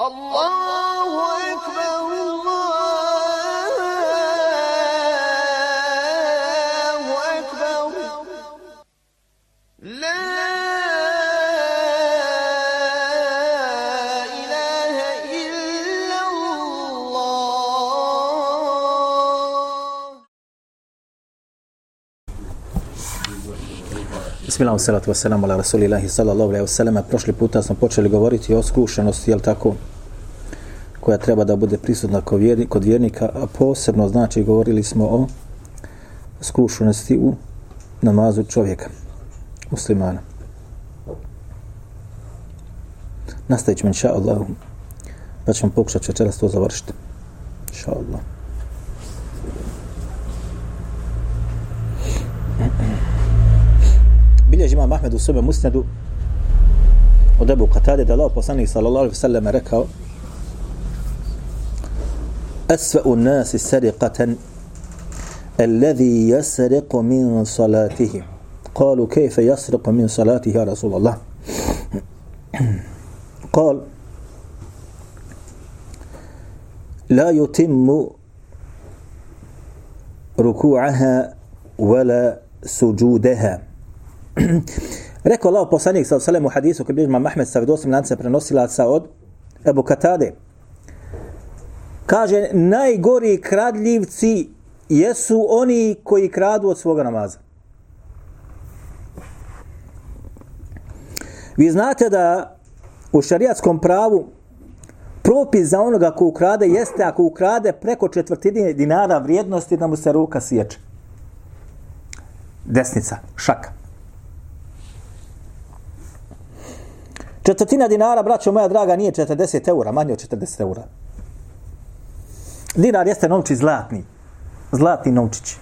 الله Bismillah, salatu wassalamu ala rasulillahi sallallahu alaihi wasallam. Prošli puta smo počeli govoriti o skrušenosti, jel tako, koja treba da bude prisutna kod kod vjernika, a posebno znači govorili smo o skrušenosti u namazu čovjeka, muslimana. Nastavit ćemo, inša Allah, pa ćemo pokušati večeras to završiti. Inša Allah. Bilježi imam Ahmed u svome musnedu od Ebu Qatade da Allah poslanik sallallahu alaihi sallam rekao أسوأ الناس سرقة الذي يسرق من صلاته قالوا كيف يسرق من صلاته يا رسول الله قال لا يتم ركوعها ولا سجودها Rekao Allah poslanik sa osalem u hadisu koji bilježi Mahmed sa vidosim lance prenosilaca od Ebu Katade. Kaže, najgori kradljivci jesu oni koji kradu od svoga namaza. Vi znate da u šariatskom pravu propis za onoga ko ukrade jeste ako ukrade preko četvrtine dinara vrijednosti da mu se ruka sječe. Desnica, šaka. Četvrtina dinara, braćo moja draga, nije 40 eura, manje od 40 eura. Dinar jeste novčić zlatni. Zlatni novčić.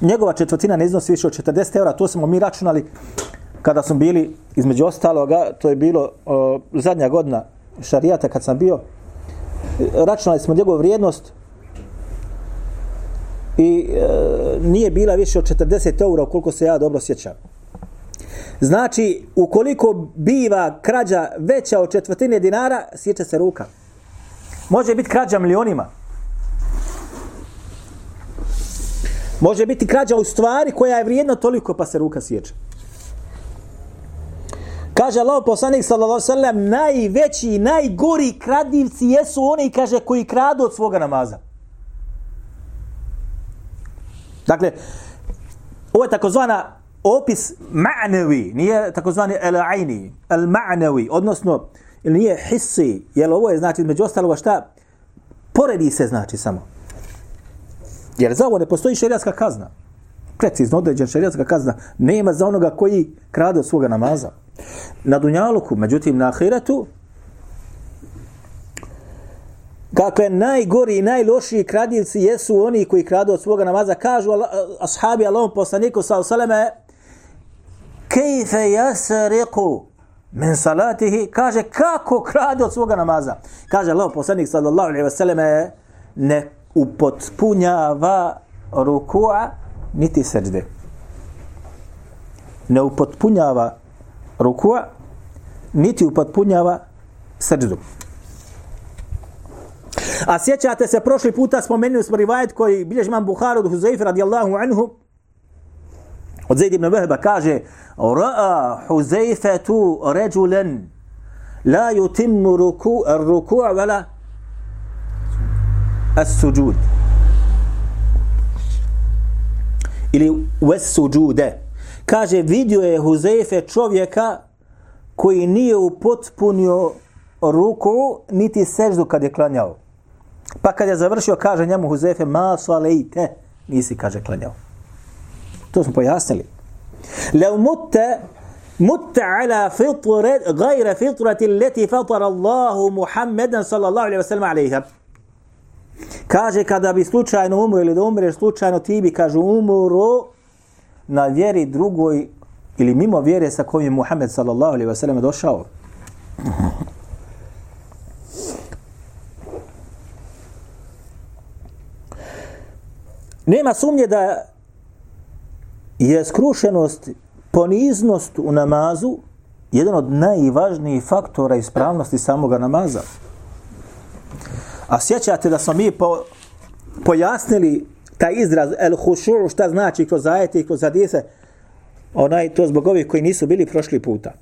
Njegova četvrtina ne iznosi više od 40 eura, to smo mi računali kada smo bili, između ostaloga, to je bilo o, zadnja godina šarijata kad sam bio, računali smo njegovu vrijednost i e, nije bila više od 40 eura, koliko se ja dobro sjećam. Znači, ukoliko biva krađa veća od četvrtine dinara, sjeća se ruka. Može biti krađa milionima. Može biti krađa u stvari koja je vrijedna toliko pa se ruka sjeća. Kaže Allah poslanik sallallahu alejhi ve sellem najveći i najgori kradivci jesu oni kaže koji kradu od svoga namaza. Dakle, ovo je takozvana opis ma'navi, nije takozvani al-aini, al-ma'navi, odnosno ili nije hissi, jer ovo je znači među ostaloga šta poredi se znači samo. Jer za ovo ne postoji šerijatska kazna. Precizno određen šerijatska kazna nema za onoga koji krade od svoga namaza. Na dunjaluku, međutim na ahiretu, Kako je najgori i najlošiji kradljivci jesu oni koji kradu od svoga namaza. Kažu eh, ashabi Allahom poslaniku sa osaleme kejfe jasariku min salatihi kaže kako krade od svoga namaza. Kaže Allah poslanik sallallahu alaihi wasallam ne upotpunjava rukua niti srđde. Ne upotpunjava rukua niti upotpunjava srđdu. A sjećate se, prošli puta spomenuli smo rivajet koji bilježi imam Buhar od Huzaifa radijallahu anhu, od Zaid ibn Vahba kaže, Ra'a Huzaifatu ređulen la yutimmu ruku, ruku'a wala as-sujud. Ili was sujude. Kaže, vidio je Huzaife čovjeka koji nije upotpunio ruku niti seždu kad je klanjao. Pa kad je završio, kaže njemu Huzefe, ma salejte, nisi, kaže, klanjao. To smo pojasnili. Lev mutte, mutte ala fitret, gajre fitrati leti fatara Allahu Muhammedan sallallahu alaihi wa sallam alaiha. Kaže, kada bi slučajno umro ili da umreš slučajno, ti bi, kaže, umro na vjeri drugoj ili mimo vjere sa kojim je Muhammed sallallahu alaihi wa sallam došao. Nema sumnje da je skrušenost, poniznost u namazu jedan od najvažnijih faktora ispravnosti samoga namaza. A sjećate da smo mi po, pojasnili taj izraz el hušuru šta znači kroz ajete i kroz hadise onaj to zbog ovih koji nisu bili prošli puta.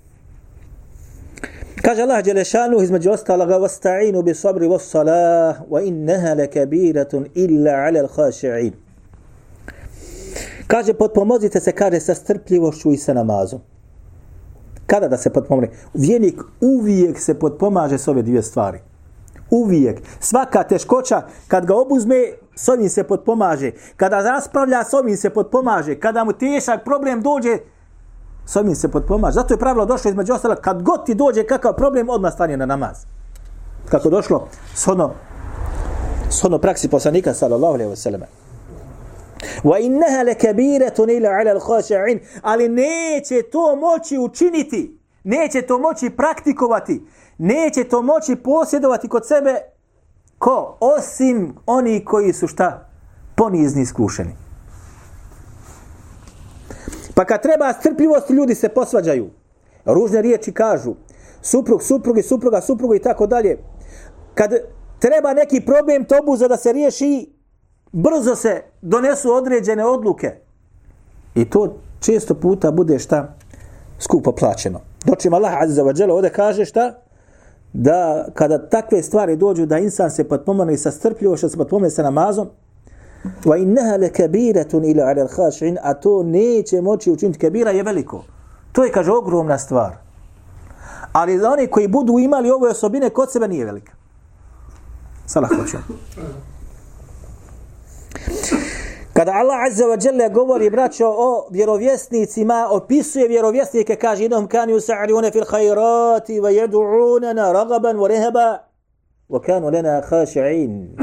Kaže Allah Đelešanu između ostaloga vasta'inu bi sabri was salah wa innaha lakabiratun illa ala al-khashi'in. Kaže potpomozite se kaže sa strpljivošću i sa namazom. Kada da se potpomogne? Vjernik uvijek se potpomaže s ove dvije stvari. Uvijek. Svaka teškoća, kad ga obuzme, s ovim se potpomaže. Kada raspravlja, s ovim se potpomaže. Kada mu tešak problem dođe, s ovim se potpomaže. Zato je pravilo došlo između ostala, kad god ti dođe kakav problem, odmah stanje na namaz. Kako došlo, shodno, shodno praksi poslanika, sallallahu alaihi wa sallam. Wa innaha lakabiratun ila ala al-khashi'in, ali neće to moći učiniti, neće to moći praktikovati, neće to moći posjedovati kod sebe ko osim oni koji su šta ponizni iskušeni. Pa kad treba strpljivost, ljudi se posvađaju. Ružne riječi kažu, suprug, suprug i supruga, supruga i tako dalje. Kad treba neki problem tobuza da se riješi, brzo se donesu određene odluke. I to često puta bude šta? Skupo plaćeno. Dočim Allah Azza wa Jalla ovdje kaže šta? Da kada takve stvari dođu da insan se potpomane sa strpljivošću, se potpomane sa namazom, wa innaha lakabiratun ila ala al-khashin a to neće moći učiniti kabira je veliko to je kaže ogromna stvar ali za oni koji budu imali ove osobine kod sebe nije velika salah hoću Kada Allah Azza wa Jalla govori, braćo, o vjerovjesnicima, opisuje vjerovjesnike, kaže, inom kanu sa'riune fil khairati wa jedu'unana ragaban wa rehaba wa kanu lena khashi'in.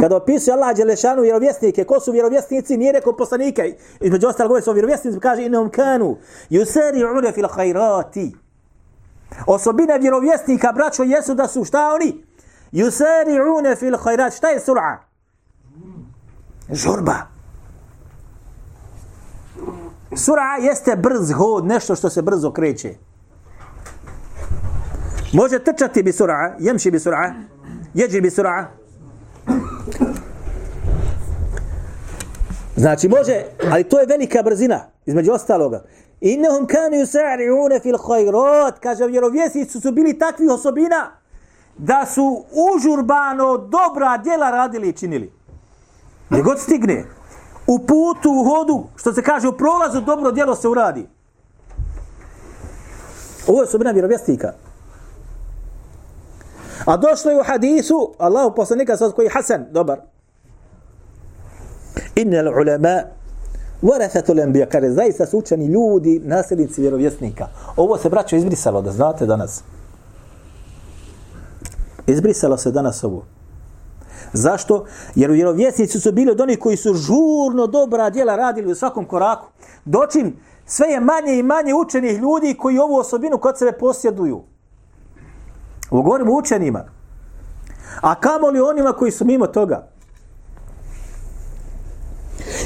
Kada opisuje Allah Đelešanu vjerovjesnike, ko su vjerovjesnici, nije rekao poslanike, između ostalog govori su vjerovjesnici, kaže, inom kanu yusari'une fil khairati. Osobina vjerovjesnika, braćo, jesu da su šta oni? Yusari'une fil khairati. Šta je sur'a? Žurba. Sura jeste brz hod, nešto što se brzo kreće. Može trčati bi sura, jemši bi sura, jeđi bi sura. Znači može, ali to je velika brzina, između ostaloga. Innehum kanu yusari'una fil khayrat, kaže vjerovjesnici su bili takvi osobina da su užurbano dobra djela radili i činili. Gdje god stigne, u putu, u hodu, što se kaže, u prolazu dobro djelo se uradi. Ovo je osobina vjerovjesnika. A došlo je u hadisu, Allahu poslanika sa koji Hasan, dobar. Inna ulama warathatu al-anbiya, kaže zaista su učeni ljudi, nasljednici vjerovjesnika. Ovo se braćo izbrisalo, da znate danas. Izbrisalo se danas ovo. Zašto? Jer vjerovjesnici su bili od onih koji su žurno dobra djela radili u svakom koraku. Dočim sve je manje i manje učenih ljudi koji ovu osobinu kod sebe posjeduju. Ovo govorimo učenima. A kamo li onima koji su mimo toga?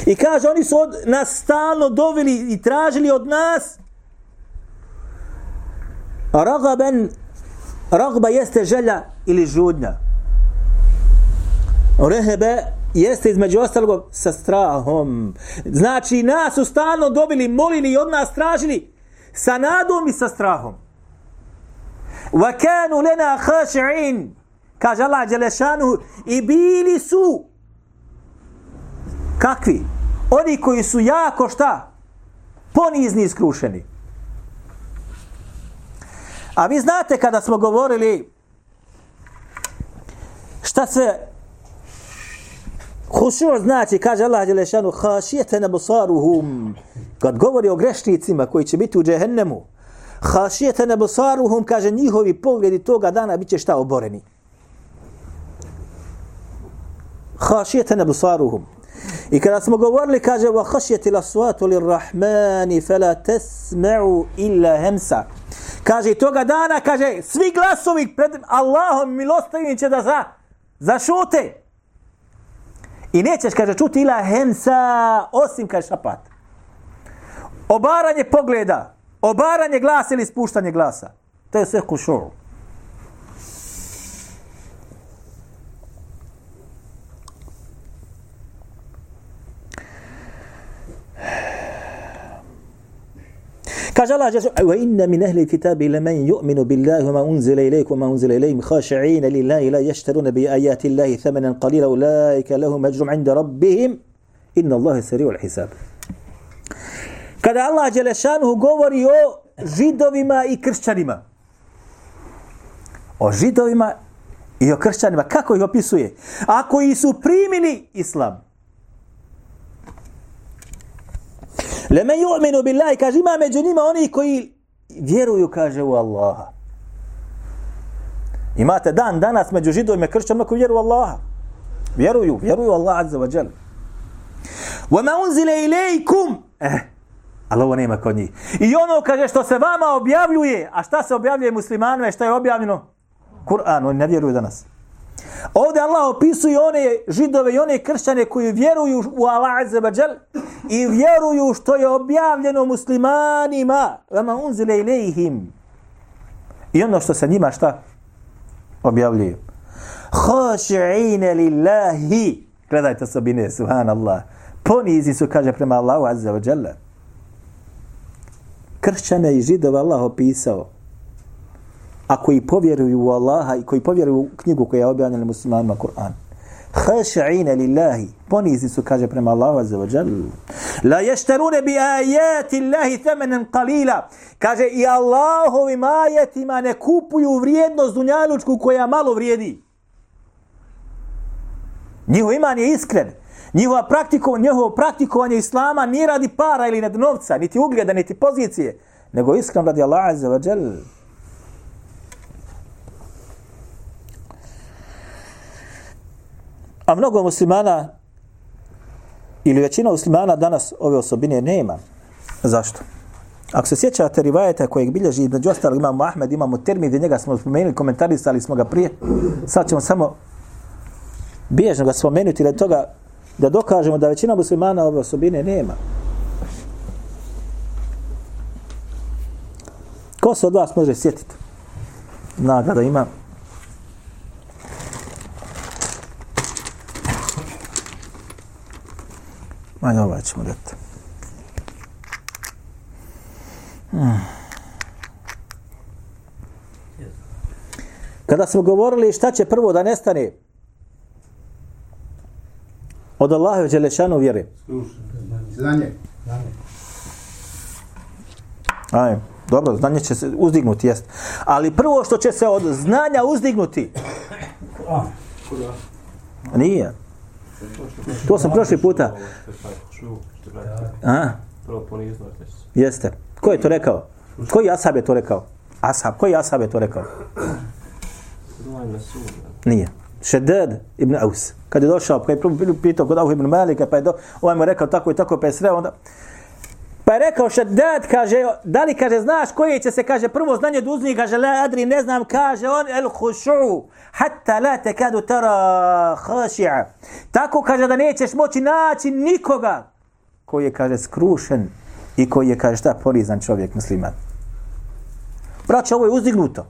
I kaže, oni su od nas stalno doveli i tražili od nas ragaben ragba jeste želja ili žudnja. Rehebe jeste između ostalog sa strahom. Znači, nas su stalno dobili, molili i od nas tražili sa nadom i sa strahom. Wa kanu lana khashi'in. Kaže Allah Đelešanu i bili su kakvi? Oni koji su jako šta? Ponizni skrušeni A vi znate kada smo govorili šta se Hušur znači, kaže Allah Đelešanu, hašijete nebusaruhum. Kad govori o grešnicima koji će biti u džehennemu, hašijete nebusaruhum, kaže njihovi pogledi toga dana bit će šta oboreni. Hašijete nebusaruhum. I kada smo govorili, kaže, wa hašijete la suatu li rahmani, fe la tesme'u illa hemsa. Kaže, toga dana, kaže, svi glasovi pred Allahom milostavim će da za, zašute. I nećeš, kaže, čuti ila hemsa, osim, kaže, šapat. Obaranje pogleda. Obaranje glasa ili spuštanje glasa. To je sve kušur. Kaže Allah Jalla wa inna min ahli kitabi laman yu'minu billahi wa ma unzila ilaykum wa ma unzila ilayhim khashi'in lillahi la yashtaruna bi ayati Allahi thamanan qalila ulaika lahum ajrun 'inda rabbihim inna Allaha sari'ul hisab. Kada Allah Jalla šanuhu govori o židovima i kršćanima. O židovima i o kršćanima. Kako ih opisuje? Ako i su primili islam. Leme yu'minu billahi, kaže, ima među njima oni koji vjeruju, kaže, u Allaha. Imate dan danas među židovima i kršćanima koji vjeruju u Allaha. Vjeruju, vjeruju u Allaha, azza wa džel. Vama unzile ilajkum. Eh, ali ovo nema kod njih. I ono, kaže, što se vama objavljuje, a šta se objavljuje muslimanima i šta je objavljeno? Kur'an, oni ne vjeruju danas. Ovdje Allah opisuje one židove i one kršćane koji vjeruju u Allah azza i vjeruju što je objavljeno muslimanima. Vama unzile ilihim. I ono što se njima šta objavljuje. Hoši'ine lillahi. Gledajte osobine, subhanallah. Ponizi su, kaže, prema Allahu azza wa. Kršćane i židove Allah opisao a koji povjeruju u Allaha i koji povjeruju u knjigu koja je objavljena muslimanima Kur'an. Haša'ina lillahi. ponizni su, kaže prema Allahu azza wa jal. La ještarune bi ajati Allahi thamanan qalila. Kaže i Allahovim ajetima ne kupuju vrijednost dunjalučku koja malo vrijedi. Njihov iman je iskren. Njihova praktiko, njihovo praktikovanje islama nije radi para ili nad novca, niti ugljeda, niti pozicije, nego iskren radi Allah azza wa jalla. A mnogo muslimana ili većina muslimana danas ove osobine nema. Zašto? Ako se sjećate rivajeta kojeg bilježi među ostalog imamo Ahmed, imamo Termid, njega smo spomenuli, komentarisali smo ga prije. Sad ćemo samo bježno ga spomenuti da toga da dokažemo da većina muslimana ove osobine nema. Ko se od vas može sjetiti? Nagrada ima. Ajde, ovaj ćemo dati. Hmm. Kada smo govorili šta će prvo da nestane od Allaha i Đelešanu vjere. Znanje. Aj, dobro, znanje će se uzdignuti, jest. Ali prvo što će se od znanja uzdignuti. Nije. To sam prošli puta. A? Prvo ponizno. Jeste. Ko je to rekao? Koji ashab je to rekao? Ashab. Koji ashab je to rekao? Nije. Šedad ibn Aus. Kad je došao, kad je prvo pitao kod Ahu ibn Malika, pa je do, ovaj mu rekao tako i tako, pa je sreo, onda... Pa je rekao Šeddad, kaže, da li, kaže, znaš koji će se, kaže, prvo znanje duzni, kaže, la adri, ne znam, kaže, on, el hušu, hatta la te kadu tara haši'a. Tako, kaže, da nećeš moći naći nikoga koji je, kaže, skrušen i koji je, kaže, šta, porizan čovjek, musliman. Braće, ovo je uzdignuto.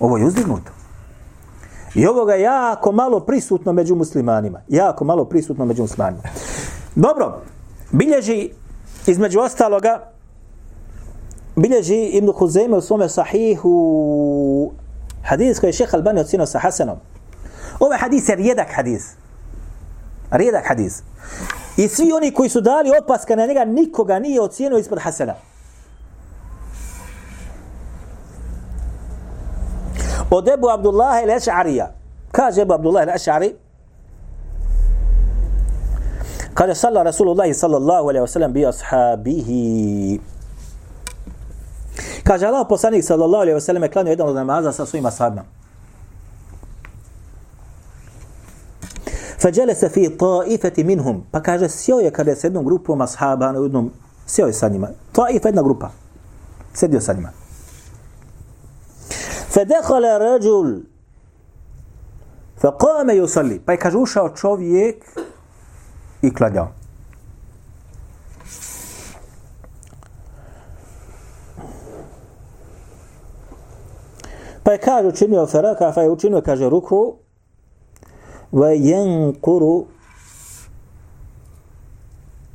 Ovo je uzdignuto. I ovoga je jako malo prisutno među muslimanima. Jako malo prisutno među muslimanima. Dobro, bilježi između ostaloga bilježi Ibn Huzeyme u svome sahihu hadis koji je šeha Albani ocino sa Hasanom. Ovaj hadis je rijedak hadis. Rijedak hadis. I svi oni koji su dali opaska na njega, nikoga nije ocijenio ispod Hasana. Od Ebu Abdullah il-Eš'arija. Kaže Ebu Abdullah il-Eš'ari, Kada salla Rasulullah sallallahu alaihi wa sallam bi ashabihi. Kaže Allah poslanik sallallahu alaihi wa sallam je klanio jedan od namaza sa svojim ashabima. Fađele se fi ta'ifati minhum. Pa kaže sjeo je kada je s jednom grupom ashaba na jednom, sjeo je sa njima. Ta'if jedna grupa. Sedio sa njima. Fedehala rađul. Fa kome ju salli. Pa je kaže ušao čovjek i klanjao. Pa je kaže učinio feraka, pa je učinio, kaže, ruku, va jen kuru uh,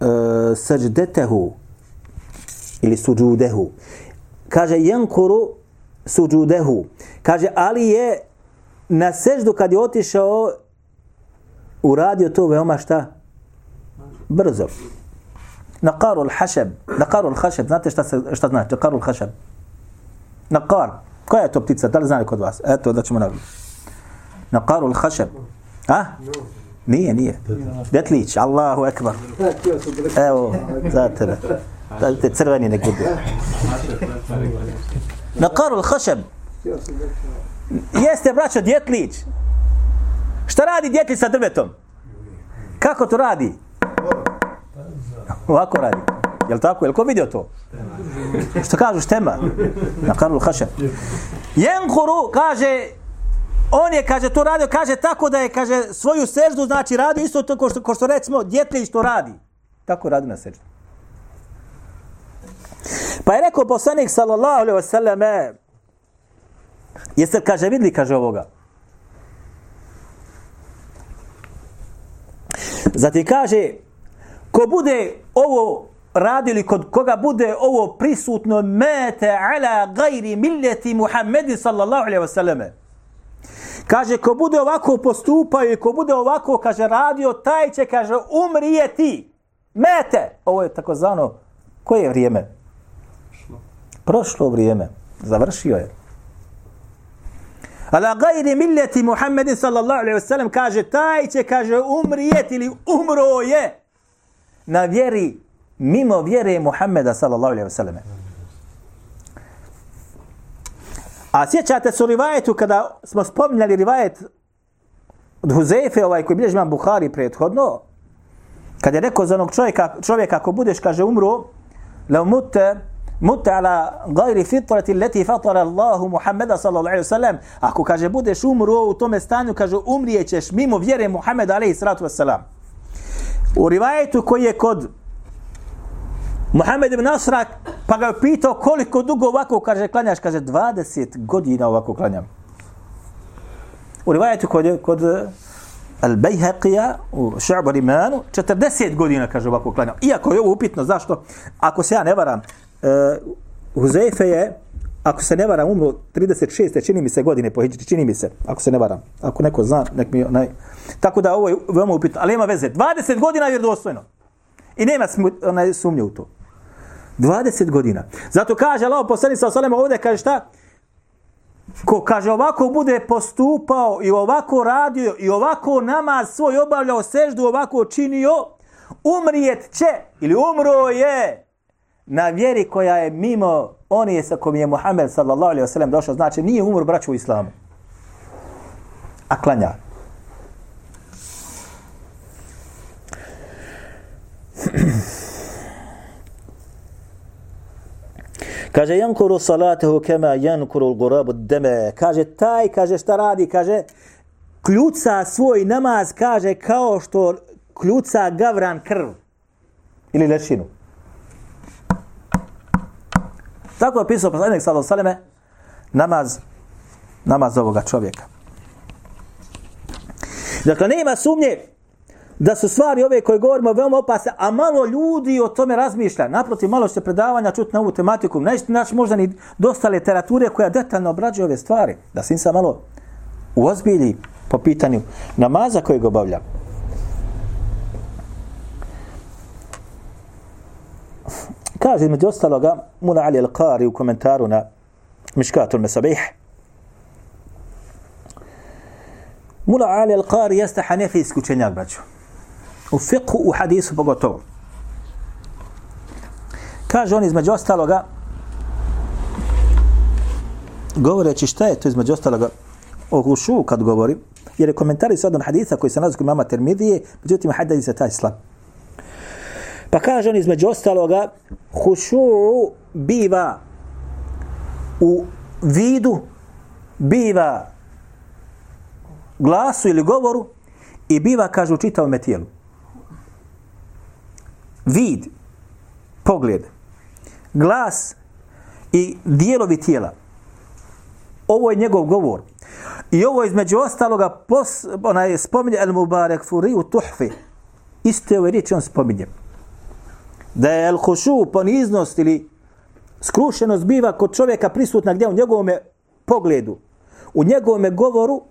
e, sađdetehu, ili suđudehu. Kaže, jen kuru suđudehu. Kaže, ali je na seždu kad je otišao, uradio to veoma šta? Brzo. Naqaru al-hašab. Naqaru al-hašab. Znate šta, se, šta znači? Naqaru al-hašab. Naqar. Koja je to ptica? Da li znali kod vas? Eto, da ćemo nagledati. Naqaru al-hašab. A? Nije, nije. Detlić. Allahu ekbar. Evo, za tebe. Da te crveni nek budu. Naqaru al-hašab. Jeste, braćo, djetlić. Šta radi djetlić sa drvetom? Kako to radi? Ovako radi. Jel tako? Jel ko vidio to? Što kažu štema? Na karul Hašem. Jenkuru kaže, on je, kaže, to radio, kaže, tako da je, kaže, svoju seždu, znači, radi isto to ko što, ko što recimo, djetlić to radi. Tako radi na seždu. Pa je rekao poslanik, sallallahu alaihi wasallam, e, jeste, kaže, vidli, kaže ovoga. Zatim kaže, ko bude ovo radili, kod koga bude ovo prisutno, mete ala gajri milleti Muhammedi sallallahu alaihi wasallame. Kaže, ko bude ovako postupao i ko bude ovako, kaže, radio, taj će, kaže, umrijeti. Mete. Ovo je tako koje koje vrijeme? Prošlo vrijeme. Završio je. Ala gajri milleti Muhammedi sallallahu alaihi wasallam kaže taj će kaže umrijeti ili umro je na vjeri mimo vjere Muhammeda sallallahu alaihi selleme. A sjećate se rivajetu kada smo spominjali rivajet od Huzefe, ovaj koji bilježi imam Buhari prethodno, kad je rekao za onog čovjeka, čovjeka ako budeš, kaže, umru, la mutte, mutte ala gajri fitrati leti fatara Allahu Muhammeda sallallahu alaihi wasallam ako kaže budeš umru u tome stanju kaže umrijećeš mimo vjere Muhammeda alaihi sallatu wasallam u rivajetu koji je kod Muhammed ibn Nasra pa ga je pitao koliko dugo ovako kaže klanjaš kaže 20 godina ovako klanjam u rivajetu kod, kod eh, Al-Bayhaqija u Šu'bar imanu 40 godina kaže ovako klanjam iako je ovo upitno zašto ako se ja ne varam eh, uh, Huzeife je, ako se ne varam, umro 36. čini mi se godine po Hidžri, čini mi se, ako se ne varam. Ako neko zna, nek mi onaj... Tako da ovo je veoma upitno, ali ima veze. 20 godina je vjerodostojno. I nema onaj sumnje u to. 20 godina. Zato kaže Allah poslanik sa osalema ovdje, kaže šta? Ko kaže ovako bude postupao i ovako radio i ovako namaz svoj obavljao seždu, ovako činio, umrijet će ili umro je na vjeri koja je mimo oni sa kom je Muhammed sallallahu alaihi sellem došao, znači nije umro braću u islamu. A klanja. kaže jankuru salatehu kema jankuru gurabu deme. Kaže taj, kaže šta radi, kaže kljuca svoj namaz, kaže kao što kljuca gavran krv. Ili lešinu. Tako je pisao poslanik sallallahu sallam namaz, namaz ovoga čovjeka. Dakle, nema sumnje da su stvari ove koje govorimo veoma opasne, a malo ljudi o tome razmišlja. Naprotiv, malo se predavanja čuti na ovu tematiku. Nećete naći možda ni dosta literature koja detaljno obrađuje ove stvari. Da se insan malo uozbilji po pitanju namaza kojeg obavlja. Kaže među ostaloga Mula Ali Al-Qari u komentaru na Miškatul Mesabih. Mula Ali Al-Qari jeste hanefijski učenjak, braću. U fiqhu, u hadisu pogotovo. Kaže on između ostaloga govoreći šta je to između ostaloga o hušu kad govori, jer je komentari sad on hadisa koji se nalazi kod mama Termidije, međutim hadis je taj slab. Pa kaže on između ostaloga, hušu biva u vidu, biva glasu ili govoru i biva, kaže, u čitavom tijelu. Vid, pogled, glas i dijelovi tijela. ovo je njegov govor. I ovo između ostaloga pos, onaj, spominje El Mubarek Furi u Tuhfi. Iste ove riječi on spominje. Da je El Hušu, poniznost ili skrušenost biva kod čovjeka prisutna gdje u njegovom pogledu, u njegovom govoru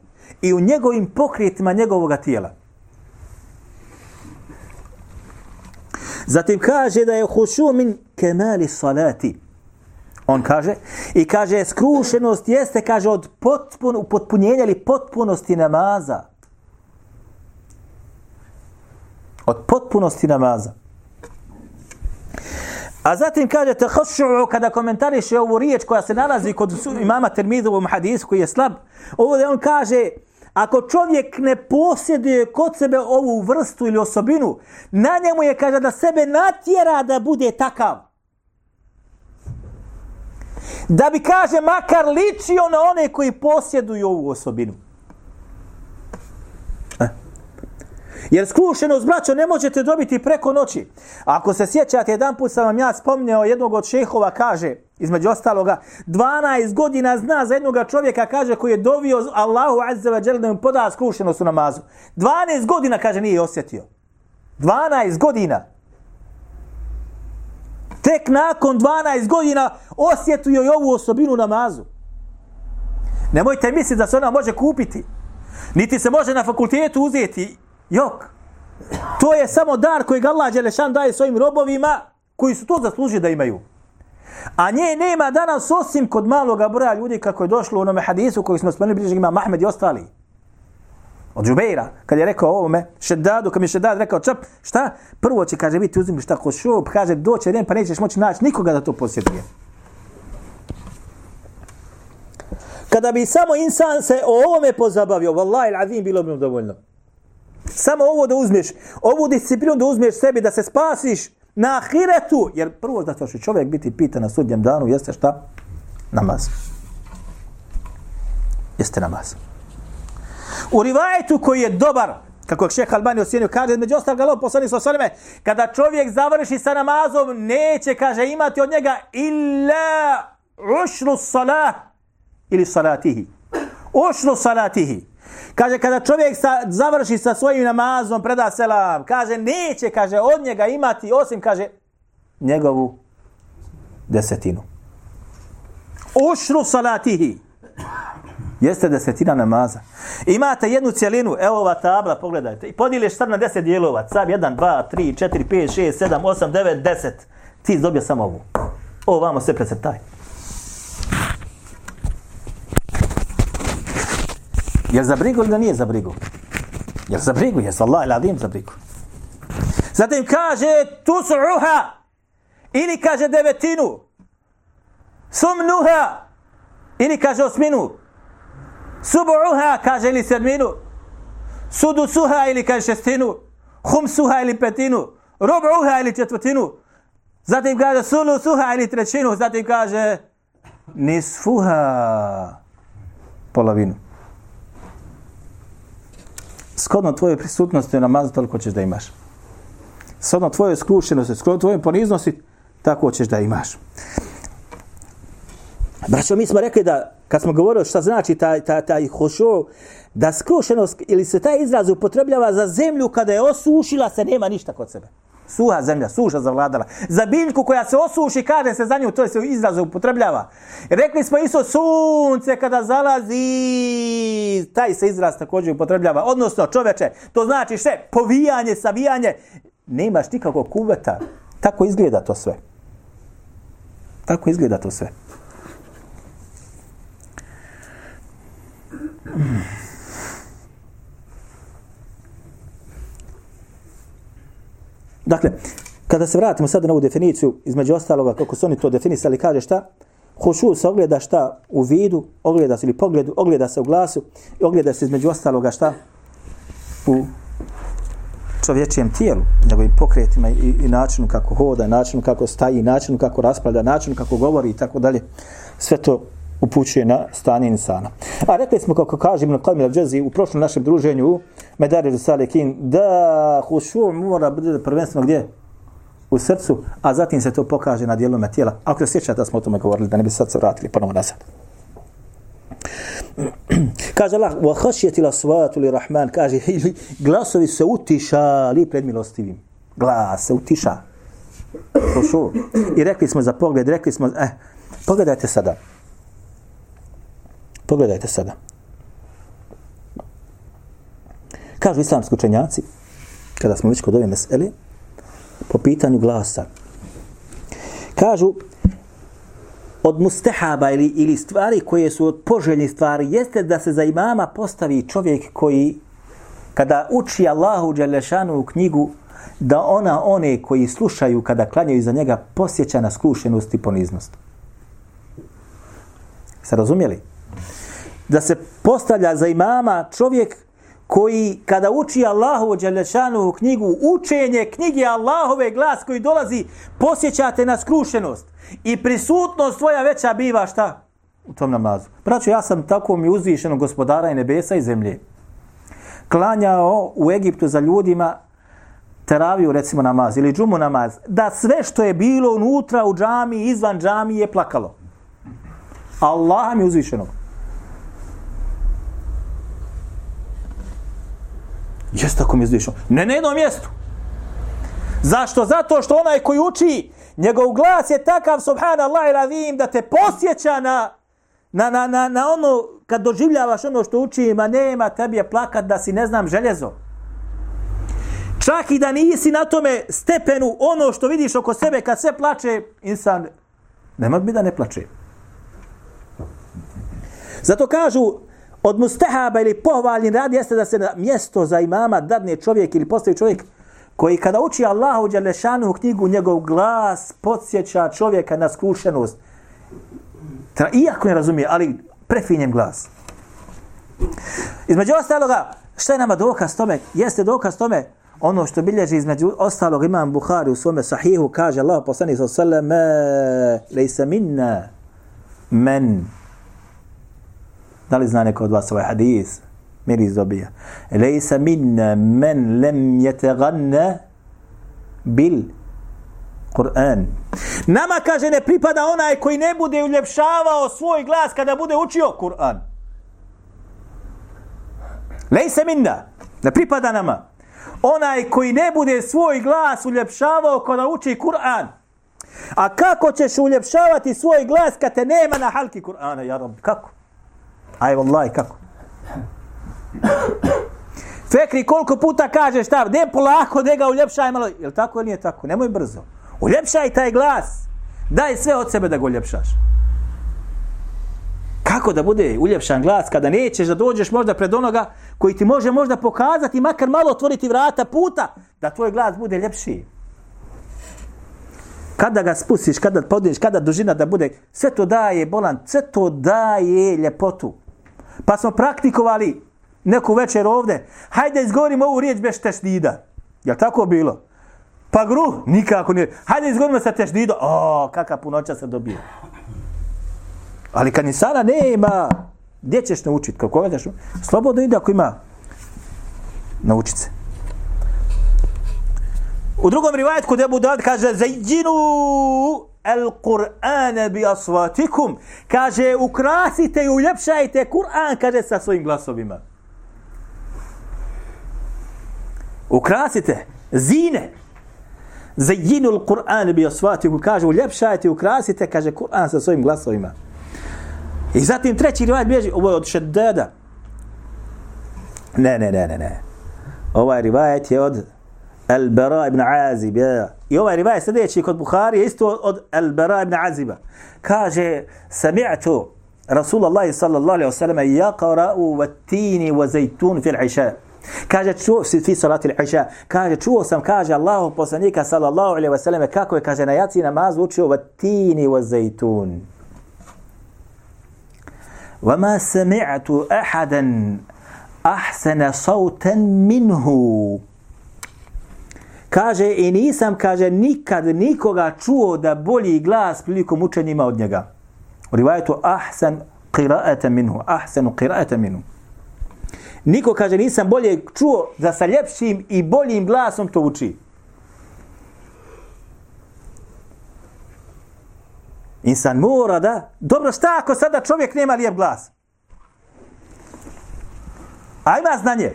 i u njegovim pokretima njegovog tijela. Zatim kaže da je hušu min kemali salati. On kaže, i kaže, skrušenost jeste, kaže, od potpun, potpunjenja ili potpunosti namaza. Od potpunosti namaza. A zatim kaže tahashu'u kada komentariše ovu riječ koja se nalazi kod imama Termidovom hadisu koji je slab. Ovo on kaže ako čovjek ne posjeduje kod sebe ovu vrstu ili osobinu, na njemu je kaže da sebe natjera da bude takav. Da bi kaže makar ličio na one koji posjeduju ovu osobinu. E? Jer skrušenost, braćo, ne možete dobiti preko noći. Ako se sjećate, jedan put sam vam ja spomnio jednog od šehova, kaže, između ostaloga, 12 godina zna za jednog čovjeka, kaže, koji je dovio Allahu Azza wa da mu poda skrušenost u namazu. 12 godina, kaže, nije osjetio. 12 godina. Tek nakon 12 godina osjetio je ovu osobinu namazu. Nemojte misliti da se ona može kupiti. Niti se može na fakultetu uzeti Jok. To je samo dar koji Allah Đelešan daje svojim robovima koji su to zaslužili da imaju. A nje nema danas osim kod maloga broja ljudi kako je došlo u onome hadisu koji smo spomenuli bližeg ima Mahmed i ostali. Od Džubeira, kad je rekao ovome, šedadu, kad mi je šedad rekao, čap, šta? Prvo će, kaže, biti uzimli šta ko šup, kaže, doće jedan pa nećeš moći naći nikoga da to posjeduje. Kada bi samo insan se o ovome pozabavio, vallahi l'azim, bilo bi mu dovoljno. Samo ovo da uzmeš, ovu disciplinu da uzmeš sebi, da se spasiš na ahiretu. Jer prvo zato će čovjek biti pitan na sudnjem danu, jeste šta? Namaz. Jeste namaz. U rivajetu koji je dobar, kako je šeha Albani ocijenio, kaže, među ostal galop, poslani sa sveme, kada čovjek završi sa namazom, neće, kaže, imati od njega illa ušru salah ili salatihi. Ušru salatihi. Kaže, kada čovjek sa, završi sa svojim namazom, preda selam, kaže, neće, kaže, od njega imati, osim, kaže, njegovu desetinu. Ušru salatihi. Jeste desetina namaza. Imate jednu cijelinu, evo ova tabla, pogledajte, i podijeliš sad na deset dijelova, sad 1, 2, 3, 4, 5, 6, 7, 8, 9, 10. Ti dobio samo ovu. Ovo vamo sve presrtaj. Jel za brigu ili da nije za brigu? Jel za brigu? Jes Allah ili adim za brigu? Zatim kaže tu su ruha ili kaže devetinu sumnuha ili kaže osminu subuha kaže ili sedminu sudu suha ili kaže šestinu hum suha ili petinu rubuha ili četvrtinu zatim kaže sulu suha ili trećinu zatim kaže nisfuha polovinu shodno tvoje prisutnosti u namazu, toliko ćeš da imaš. Shodno tvoje skrušenosti, shodno tvoje poniznosti, tako ćeš da imaš. Braćo, mi smo rekli da, kad smo govorili šta znači taj, taj, taj hošo, da skrušenost ili se taj izraz upotrebljava za zemlju kada je osušila se, nema ništa kod sebe. Suha zemlja, suša zavladala. Za biljku koja se osuši, kaže se za nju, to se izraz upotrebljava. Rekli smo isto sunce kada zalazi, taj se izraz također upotrebljava. Odnosno čoveče, to znači sve, povijanje, savijanje. Nemaš nikakvog kuveta. Tako izgleda to sve. Tako izgleda to sve. Dakle, kada se vratimo sada na ovu definiciju, između ostaloga, kako su oni to definisali, kaže šta? Hušu se ogleda šta u vidu, ogleda se ili pogledu, ogleda se u glasu i ogleda se između ostaloga šta u čovječijem tijelu, njegovim pokretima i, i načinu kako hoda, načinu kako staji, načinu kako raspravlja, načinu kako govori i tako dalje. Sve to upućuje na stanje insana. A rekli smo, kako kaže Ibn Qamil al-Džazi u prošlom našem druženju u Medari Salikin, da hušu mora biti prvenstveno gdje? U srcu, a zatim se to pokaže na dijelome tijela. Ako se sjećate da smo o tome govorili, da ne bi sad se vratili ponovo nazad. kaže Allah, wa khashyati laswatu li rahman, kaže, glasovi se utišali pred milostivim. Glas se utiša. Hušu. I rekli smo za pogled, rekli smo, eh, pogledajte sada. Pogledajte sada. Kažu islamski učenjaci, kada smo već kod ove meseli, po pitanju glasa. Kažu, od mustehaba ili, ili stvari koje su od poželjnih stvari, jeste da se za imama postavi čovjek koji, kada uči Allahu Đelešanu u knjigu, da ona one koji slušaju kada klanjaju za njega posjeća na skrušenost i poniznost. Se razumjeli? Da se postavlja za imama čovjek koji kada uči Allahovu Đalešanu knjigu, učenje knjige Allahove glas koji dolazi, posjećate na skrušenost. I prisutnost tvoja veća biva šta? U tom namazu. Braćo, ja sam tako mi uzvišeno gospodara i nebesa i zemlje. Klanjao u Egiptu za ljudima teraviju, recimo namaz, ili džumu namaz, da sve što je bilo unutra u džami, izvan džami je plakalo. Allah mi uzvišenog. Jeste ako mi uzvišeno. Ne na jednom mjestu. Zašto? Zato što onaj koji uči, njegov glas je takav, subhanallah i ravim, da te posjeća na, na, na, na, na ono, kad doživljavaš ono što uči, ma nema, tebi je plakat da si, ne znam, željezo. Čak i da nisi na tome stepenu ono što vidiš oko sebe kad sve plače, insan, nema bi da ne plače. Zato kažu, od mustahaba ili pohvaljen rad jeste da se na mjesto za imama dadne čovjek ili postavi čovjek koji kada uči Allahu Đalešanu u knjigu, njegov glas podsjeća čovjeka na skrušenost. Iako ne razumije, ali prefinjen glas. Između ostaloga, šta je nama dokaz tome? Jeste dokaz tome ono što bilježi između ostalog imam Buhari u svome sahihu, kaže Allah poslani sa sallam, lejsa minna men. Da li zna neko od vas ovaj hadis? Miris dobija. Lejsa minna men lem jeteganna bil Kur'an. Nama kaže ne pripada onaj koji ne bude uljepšavao svoj glas kada bude učio Kur'an. Lejsa minna. Ne pripada nama onaj koji ne bude svoj glas uljepšavao kada uči Kur'an. A kako ćeš uljepšavati svoj glas kad te nema na halki Kur'ana, ja rob, kako? Aj, vallaj, kako? Fekri, koliko puta kažeš šta, ne polako, ne ga uljepšaj malo. Je tako ili nije tako? Nemoj brzo. Uljepšaj taj glas. Daj sve od sebe da ga uljepšaš. Kako da bude uljepšan glas kada nećeš da dođeš možda pred onoga koji ti može možda pokazati, makar malo otvoriti vrata puta, da tvoj glas bude ljepši. Kada ga spustiš, kada podiš, kada dužina da bude, sve to daje bolan, sve to daje ljepotu. Pa smo praktikovali neku večer ovde, hajde izgovorimo ovu riječ bez tešnida. Jel tako bilo? Pa gru, nikako nije. Hajde izgovorimo sa tešnidom. O, kakav punoća se dobije. Ali kad ni sada nema, gdje ćeš naučit? Kako gledaš? Slobodno ide ako ima naučit se. U drugom rivajetku debu dad kaže kaže Zajđinu el Kur'ane bi asvatikum. Kaže ukrasite i uljepšajte Kur'an, kaže sa svojim glasovima. Ukrasite. Zine. Zajinu Kur'an bi asvatikum. Kaže uljepšajte i ukrasite, kaže Kur'an sa svojim glasovima. I zatim treći rivajet bježi, ovo je od šeddada. Ne, ne, ne, ne, ne. Ovaj rivajet je od Al-Bara ibn Azib. Ja. I ovaj rivajet sljedeći kod Bukhari je isto od Al-Bara ibn Aziba. Kaže, sami'tu Rasulallah sallallahu alaihi wa sallam yaqra'u wa tini wa zaytun fil isha. Kaže, čuo si fi salati l-iša. Kaže, čuo sam, kaže Allahu poslanika sallallahu alaihi wa sallam kako je, kaže, na jaci namaz učio wa tini wa zaytun. وما سمعت احدا احسن صوتا منه kaže i nisam kaže nikad nikoga čuo da bolji glas prilikom učenja ima od njega u rivajetu ahsan qira'ata minhu ahsan qira'ata minhu niko kaže nisam bolje čuo da sa ljepšim i boljim glasom to uči Insan mora da... Dobro, šta ako sada čovjek nema lijep glas? A ima znanje.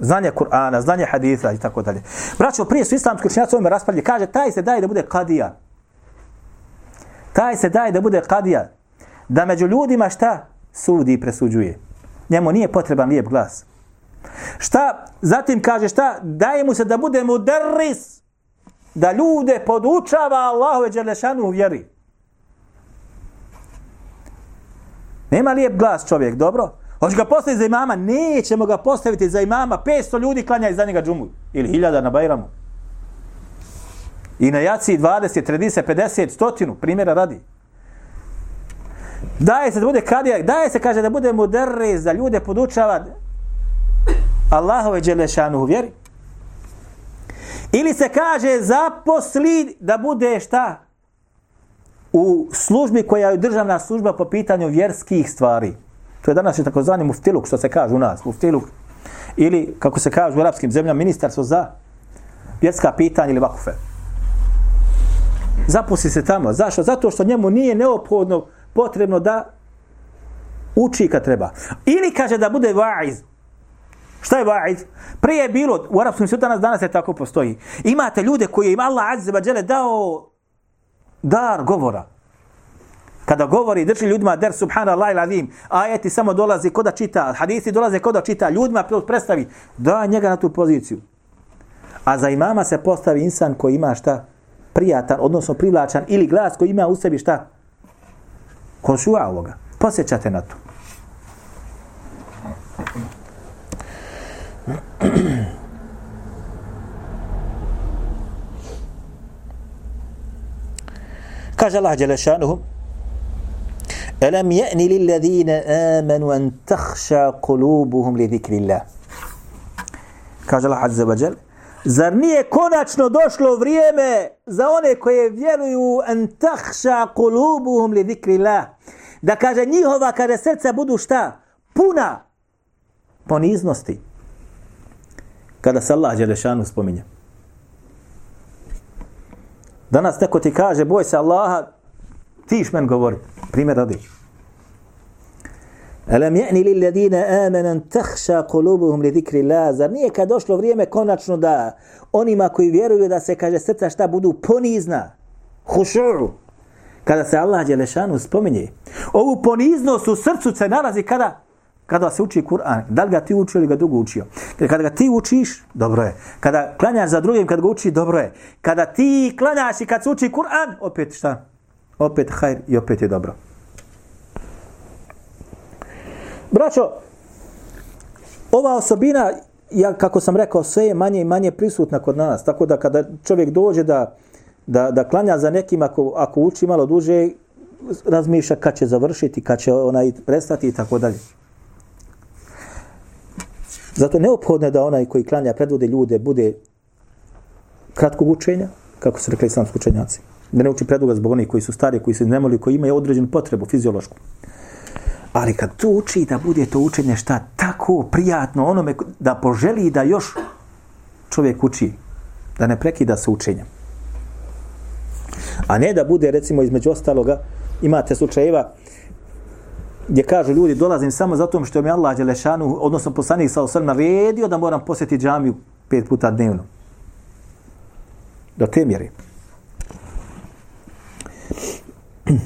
Znanje Kur'ana, znanje haditha i tako dalje. Braćo, prije su islamski učenjaci ovome raspravljali, Kaže, taj se daje da bude kadija. Taj se daje da bude kadija. Da među ljudima šta? Sudi i presuđuje. Njemu nije potreban lijep glas. Šta? Zatim kaže šta? Daje mu se da bude mudarris. Da ljude podučava Allahove Đelešanu u vjeri. Nema lijep glas čovjek, dobro? Hoće ga postaviti za imama? Nećemo ga postaviti za imama. 500 ljudi klanja iz njega džumu. Ili hiljada na Bajramu. I na jaci 20, 30, 50, stotinu. Primjera radi. Daje se da bude kadija. Daje se, kaže, da bude mudarris, da ljude podučava Allahove Đelešanu u vjeri. Ili se kaže zaposli da bude šta? U službi koja je državna služba po pitanju vjerskih stvari. To je danas je takozvani muftiluk, što se kaže u nas, muftiluk. Ili, kako se kaže u arapskim zemljama, ministarstvo za vjerska pitanja ili vakufe. Zapusti se tamo. Zašto? Zato što njemu nije neophodno potrebno da uči kad treba. Ili kaže da bude vaiz. Šta je vaiz? Prije je bilo, u arapskom svijetu danas, danas je tako postoji. Imate ljude koji im Allah azze dao dar govora. Kada govori, drži ljudima der subhanallah alazim ajeti samo dolazi ko da čita, hadisi dolaze ko da čita, ljudima predstavi, da njega na tu poziciju. A za imama se postavi insan koji ima šta? Prijatan, odnosno privlačan, ili glas koji ima u sebi šta? Konšua ovoga. Posjećate na to. Kaže Allah Đelešanuhu, Alam ya'ni lil lillazina amanu an takhsha qulubuhum li dhikrillah. Kaže Allah Azza wa Jal, zar nije konačno došlo vrijeme za one koje vjeruju an takhsha qulubuhum li dhikrillah? Da kaže njihova kada srca budu šta? Puna poniznosti. Kada se Allah Đelešanu spominje. Danas neko ti kaže, boj se Allaha, tiš men govoriti primjer radi Alam ya'ni lil ladina amanu takhsha qulubuhum li dhikri Allah. Zar nije kad došlo vrijeme konačno da onima koji vjeruju da se kaže srca šta budu ponizna, hushu'u, kada se Allah Đelešanu spominje. Ovu poniznost u srcu se nalazi kada kada se uči Kur'an, da li ga ti učio ili ga drugo učio. Kada ga ti učiš, dobro je. Kada klanjaš za drugim, kad ga uči, dobro je. Kada ti klanjaš i kad se uči Kur'an, opet šta? Opet hajr i opet je dobro. Braćo, ova osobina, ja, kako sam rekao, sve je manje i manje prisutna kod nas. Tako da kada čovjek dođe da, da, da klanja za nekim, ako, ako uči malo duže, razmišlja kad će završiti, kad će onaj prestati i tako dalje. Zato neophodno da onaj koji klanja predvode ljude bude kratkog učenja, kako su rekli islamski učenjaci. Da ne uči preduga zbog onih koji su stari, koji su nemoli, koji imaju određenu potrebu fiziološku. Ali kad to uči da bude to učenje šta tako prijatno onome da poželi da još čovjek uči, da ne prekida se učenjem. A ne da bude recimo između ostaloga, imate slučajeva gdje kažu ljudi dolazim samo zato što mi Allah Đelešanu, odnosno poslanik sa osrem naredio da moram posjetiti džamiju pet puta dnevno. Do te mjeri.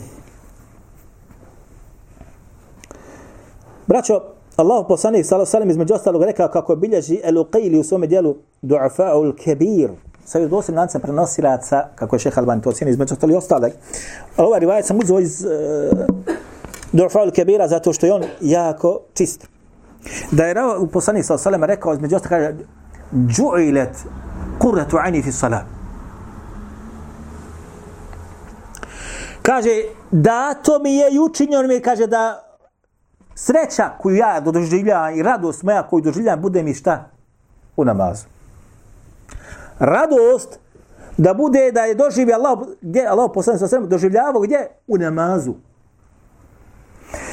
Braćo, Allah poslanik sallallahu alejhi ve između ostalog rekao kako bilježi El-Uqayli u svom djelu Du'afa'ul Kabir. Sa je dosim lancem prenosilaca, kako je šeha Albani to ocjeni, između ostali i ostalog. Ali ovaj rivajet sam uzeo iz uh, Du'afa'ul Kabira zato što je on jako čist. Da je u poslanik sallallahu alejhi rekao između ostalog kaže Ju'ilat qurratu 'aini fi salat. Kaže, da to mi je i učinjeno mi kaže da sreća koju ja doživljavam i radost moja koju doživljavam bude mi šta? U namazu. Radost da bude da je doživi Allah, gdje Allah poslani sa svema, doživljavao gdje? U namazu.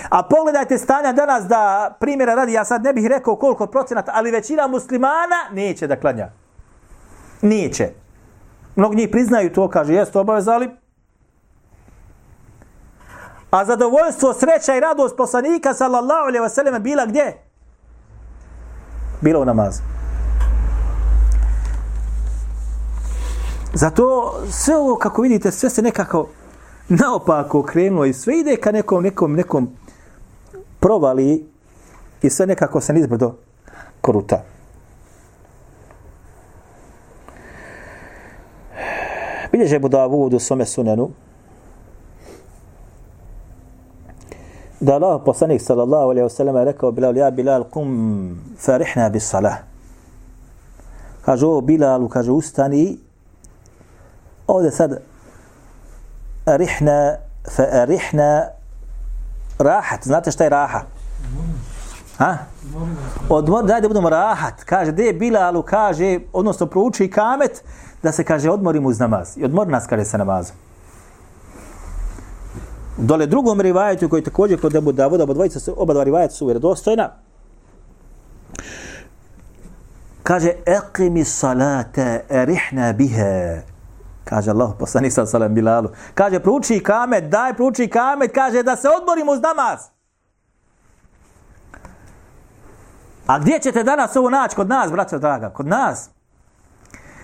A pogledajte stanja danas da primjera radi, ja sad ne bih rekao koliko procenata, ali većina muslimana neće da klanja. Neće. Mnogi njih priznaju to, kaže, jeste obaveza, ali A zadovoljstvo, sreća i radost poslanika sallallahu alejhi ve selleme bila gdje? bilo u namazu. Zato sve ovo, kako vidite, sve se nekako naopako okrenulo i sve ide ka nekom, nekom, nekom provali i sve nekako se nizbrdo koruta. Bilježe Budavud u svome sunenu da Allah poslanik sallallahu alaihi wasallam je rekao Bilal, ja Bilal, kum farihna bis salah. Kaže, o Bilalu, kaže, ustani. Ovdje sad, arihna, fa arihna rahat. Znate šta je raha? Ha? Odmor, daj da budemo rahat. Kaže, gdje je Bilalu, kaže, odnosno prouči kamet, da se kaže odmorimo uz namaz. I odmor nas kaže sa namazom. Dole drugom rivajetu koji također kod Abu Davuda, oba, dvojica, oba dva rivajeta su vjerodostojna, kaže eqimi salate erihna biha. Kaže Allah poslanik sa salam Bilalu. Kaže pruči kamet daj pruči kamet. Kaže da se odmorimo uz namaz. A gdje ćete danas ovo naći? Kod nas braćo draga kod nas.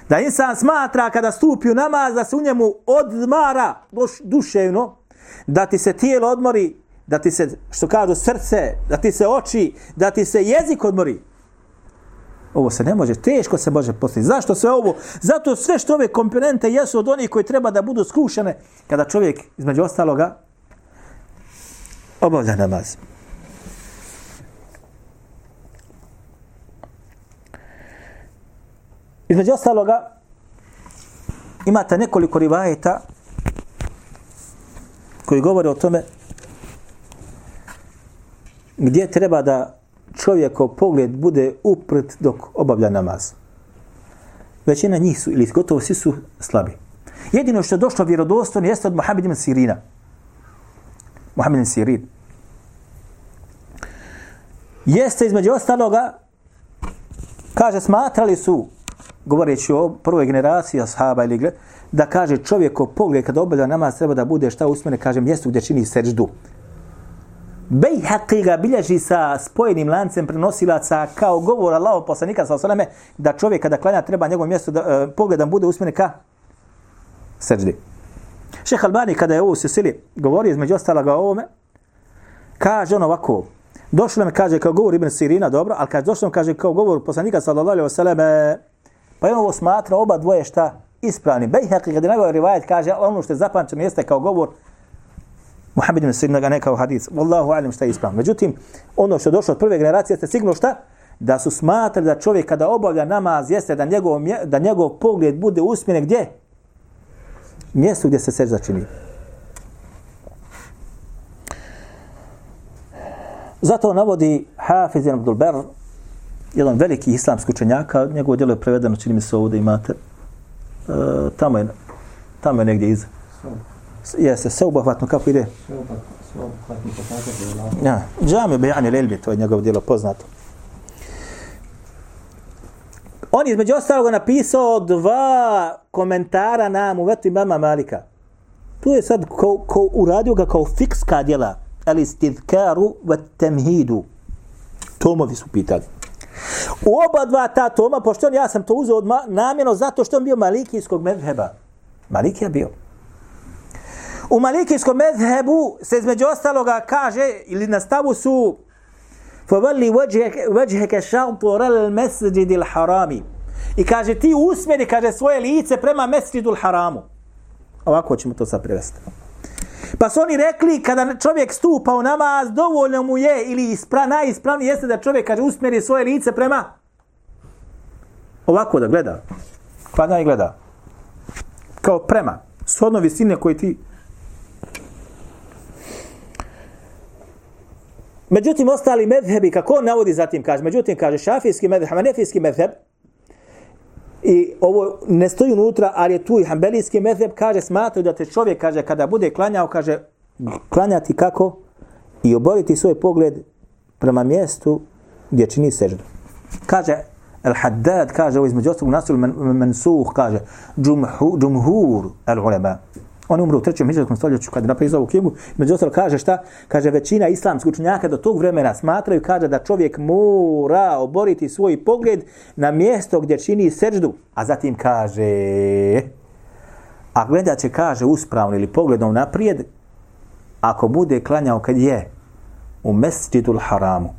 Da insan smatra kada stupi u namaz da se u njemu odmara duševno da ti se tijelo odmori da ti se što kažu srce da ti se oči da ti se jezik odmori Ovo se ne može, teško se može postići. Zašto sve ovo? Zato sve što ove komponente jesu od onih koji treba da budu skrušene kada čovjek, između ostaloga, obavlja namaz. Između ostaloga, imate nekoliko rivajeta koji govore o tome gdje treba da čovjekov pogled bude uprt dok obavlja namaz. Većina njih su, ili gotovo svi su slabi. Jedino što je došlo vjerodostojno jeste od Mohamed ibn Sirina. Mohamed ibn Sirin. Jeste između ostaloga, kaže, smatrali su, govoreći o prvoj generaciji ashaba ili gled, da kaže čovjek pogled kada obavlja namaz treba da bude šta usmene, kaže, mjesto gdje čini seđdu. Bejhaqi ga bilježi sa spojenim lancem prenosilaca kao govor Allahov poslanika sa osaleme da čovjek kada klanja treba njegovo mjesto da e, pogledam bude usmjene ka seđdi. Šeh Albani kada je ovo u Sisili govori između ostaloga o ovome kaže on ovako došlo mi kaže kao govor Ibn Sirina dobro ali kaže došlo mi kaže kao govor poslanika sallallahu alejhi ve selleme pa je ovo smatra oba dvoje šta ispravni. Bejhaqi kada je najbolji rivajet kaže ono što je zapamćeno jeste kao govor Muhammed ibn Sirin ga nekao hadis. Wallahu alim šta je ispravno. Međutim, ono što je došlo od prve generacije jeste sigurno šta? Da su smatrali da čovjek kada obavlja namaz jeste da njegov, da njegov pogled bude usmjeren gdje? Mjesto gdje se sežda čini. Zato navodi Hafiz ibn Abdul Ber, jedan veliki islamski učenjaka, njegovo djelo je prevedeno, čini mi se ovdje imate. E, tamo je, tamo je negdje iza. Jeste, sveobuhvatno kako ide? Sveobuhvatni pokazatelj Allah. Ja, džami bejani lelbi, to je njegov djelo poznato. On je između ostaloga napisao dva komentara na muvetu imama Malika. Tu je sad ko, ko uradio ga kao fikska djela. Ali stidkaru wa temhidu. Tomovi su pitali. U oba dva ta toma, pošto on, ja sam to uzeo odma, namjeno zato što on bio malikijskog medheba. Malikija bio. U malikijskom medhebu se između ostaloga kaže, ili na stavu su فَوَلِّ وَجْهَكَ شَطُرَ الْمَسْجِدِ الْحَرَامِ I kaže, ti usmjeri, kaže, svoje lice prema mesjidu haramu. Ovako ćemo to sad prevesti. Pa su oni rekli, kada čovjek stupa u namaz, dovoljno mu je, ili ispra, najispravnije jeste da čovjek, kaže, usmjeri svoje lice prema ovako da gleda. Pa Klanja i gleda. Kao prema. Shodno visine koji ti Međutim, ostali medhebi, kako on navodi zatim, kaže, međutim, kaže, šafijski medheb, hanefijski medheb, i ovo ne stoji unutra, ali je tu i hambelijski mezheb kaže, smatraju da te čovjek, kaže, kada bude klanjao, kaže, klanjati kako? I oboriti svoj pogled prema mjestu gdje čini seždu. Kaže, Al-Haddad kaže, ovo između ostalog nasul men, mensuh, kaže, džumhur, džumhur al-ulema, On umro u trećem hiđarskom stoljeću kada je napisao ovu knjigu. Među ostalo kaže šta? Kaže većina islamskih učenjaka do tog vremena smatraju kaže da čovjek mora oboriti svoj pogled na mjesto gdje čini seđdu. A zatim kaže a gledat će kaže uspravno ili pogledom naprijed ako bude klanjao kad je u mesjidul haramu.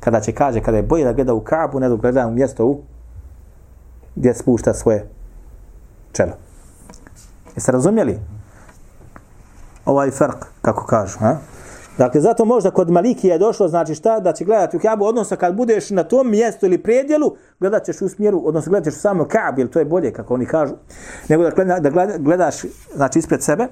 Kada će kaže kada je bolje da gleda u Kaabu nego gleda u mjesto u gdje spušta svoje čelo. Jeste razumjeli? Ovaj fark, kako kažu. Ha? Dakle, zato možda kod Maliki je došlo, znači šta, da će gledati u Kaabu, odnosno kad budeš na tom mjestu ili predjelu, gledat ćeš u smjeru, odnosno gledat ćeš samo Kaabu, jer to je bolje, kako oni kažu, nego da, gleda, da gledaš, znači, ispred sebe,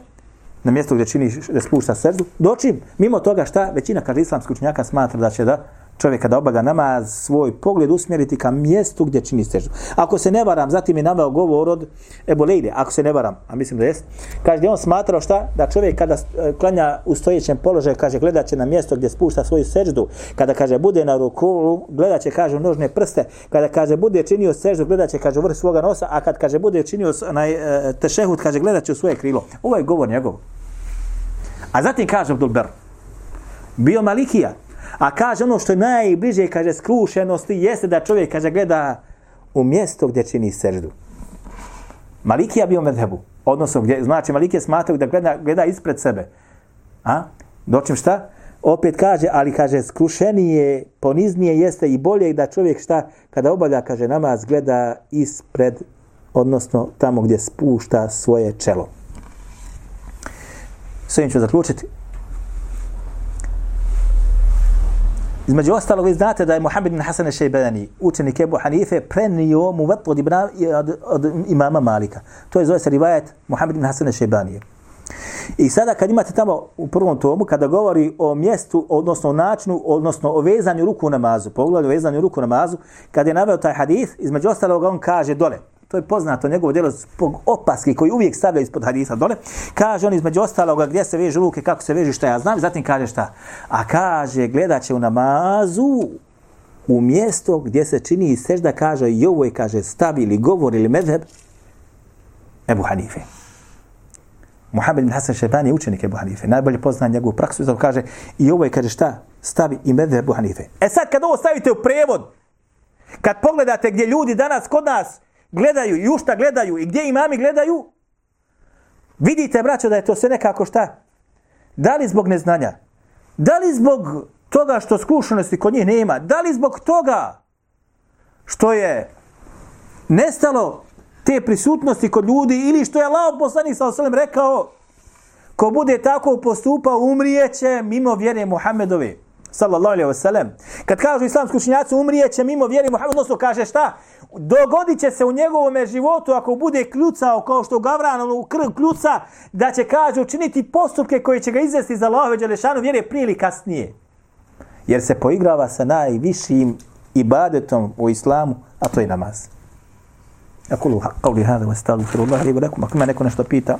na mjestu gdje čini, da spušta srdu, dočim, mimo toga šta, većina, kaže islamskih učenjaka, smatra da će da čovjek kada obavlja namaz svoj pogled usmjeriti ka mjestu gdje čini seždu. Ako se ne varam, zatim je naveo govor od Ebu Lejde, ako se ne varam, a mislim da jest, kaže da on smatrao šta? Da čovjek kada e, klanja u stojećem položaju, kaže gledat će na mjesto gdje spušta svoju seždu, kada kaže bude na ruku, gledat će, kaže, nožne prste, kada kaže bude činio seždu, gledat će, kaže, vrh svoga nosa, a kad kaže bude činio na e, tešehud, tešehut, kaže gledat će u svoje krilo. Ovo je govor njegov. A zatim kaže Abdul Ber, bio Malikija, A kaže ono što je najbliže, kaže, skrušenosti, jeste da čovjek, kaže, gleda u mjesto gdje čini seždu. Malikija bio medhebu. Odnosno, gdje, znači, Malikija smatrao da gleda, gleda ispred sebe. A? Dočim šta? Opet kaže, ali kaže, skrušenije, poniznije jeste i bolje da čovjek šta, kada obavlja, kaže, namaz, gleda ispred, odnosno tamo gdje spušta svoje čelo. Sve ću zaključiti. Između ostalog, vi znate da je Muhammed bin Hasan al-Shaybani, učenik Ebu Hanife, prenio mu vatlu od, ibna, od, od imama Malika. To je zove se rivajet Muhammed bin Hasan al-Shaybani. I sada kad imate tamo u prvom tomu, kada govori o mjestu, odnosno o načinu, odnosno o vezanju ruku u namazu, pogledu o vezanju ruku u namazu, kada je naveo taj hadith, između ostalog on kaže dole, to je poznato njegovo djelo zbog opaski koji uvijek stavlja ispod hadisa dole, kaže on između ostaloga gdje se veže ruke, kako se veže, šta ja znam, zatim kaže šta? A kaže, gledat će u namazu u mjesto gdje se čini i sežda, kaže, i ovo je, kaže, stavi ili govor ili medheb Ebu Hanife. Muhammed bin Hasan Šebani je učenik Ebu Hanife. Najbolje pozna njegovu praksu, zato kaže, i ovo je, kaže, šta? Stavi i medheb Ebu Hanife. E sad, kad ovo stavite u prevod, kad pogledate gdje ljudi danas kod nas gledaju i u šta gledaju i gdje imami gledaju, vidite, braćo, da je to sve nekako šta? Da li zbog neznanja? Da li zbog toga što skušenosti kod njih nema? Da li zbog toga što je nestalo te prisutnosti kod ljudi ili što je Allah poslanik sa osalem rekao ko bude tako postupao umrijeće mimo vjere Muhammedove sallallahu alaihi wasallam. Kad kažu islamski učinjaci umrijeće mimo vjere Muhammed, odnosno kaže šta? dogodit će se u njegovom životu ako bude kljucao kao što Gavran ono, u krv kljuca, da će, kaže, učiniti postupke koje će ga izvesti za Allahove Đelešanu vjere prije ili kasnije. Jer se poigrava sa najvišim ibadetom u islamu, a to je namaz. Akulu qavli hada wa astaghfirullah li wa lakum. Ako ima neko nešto pita,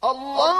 Allah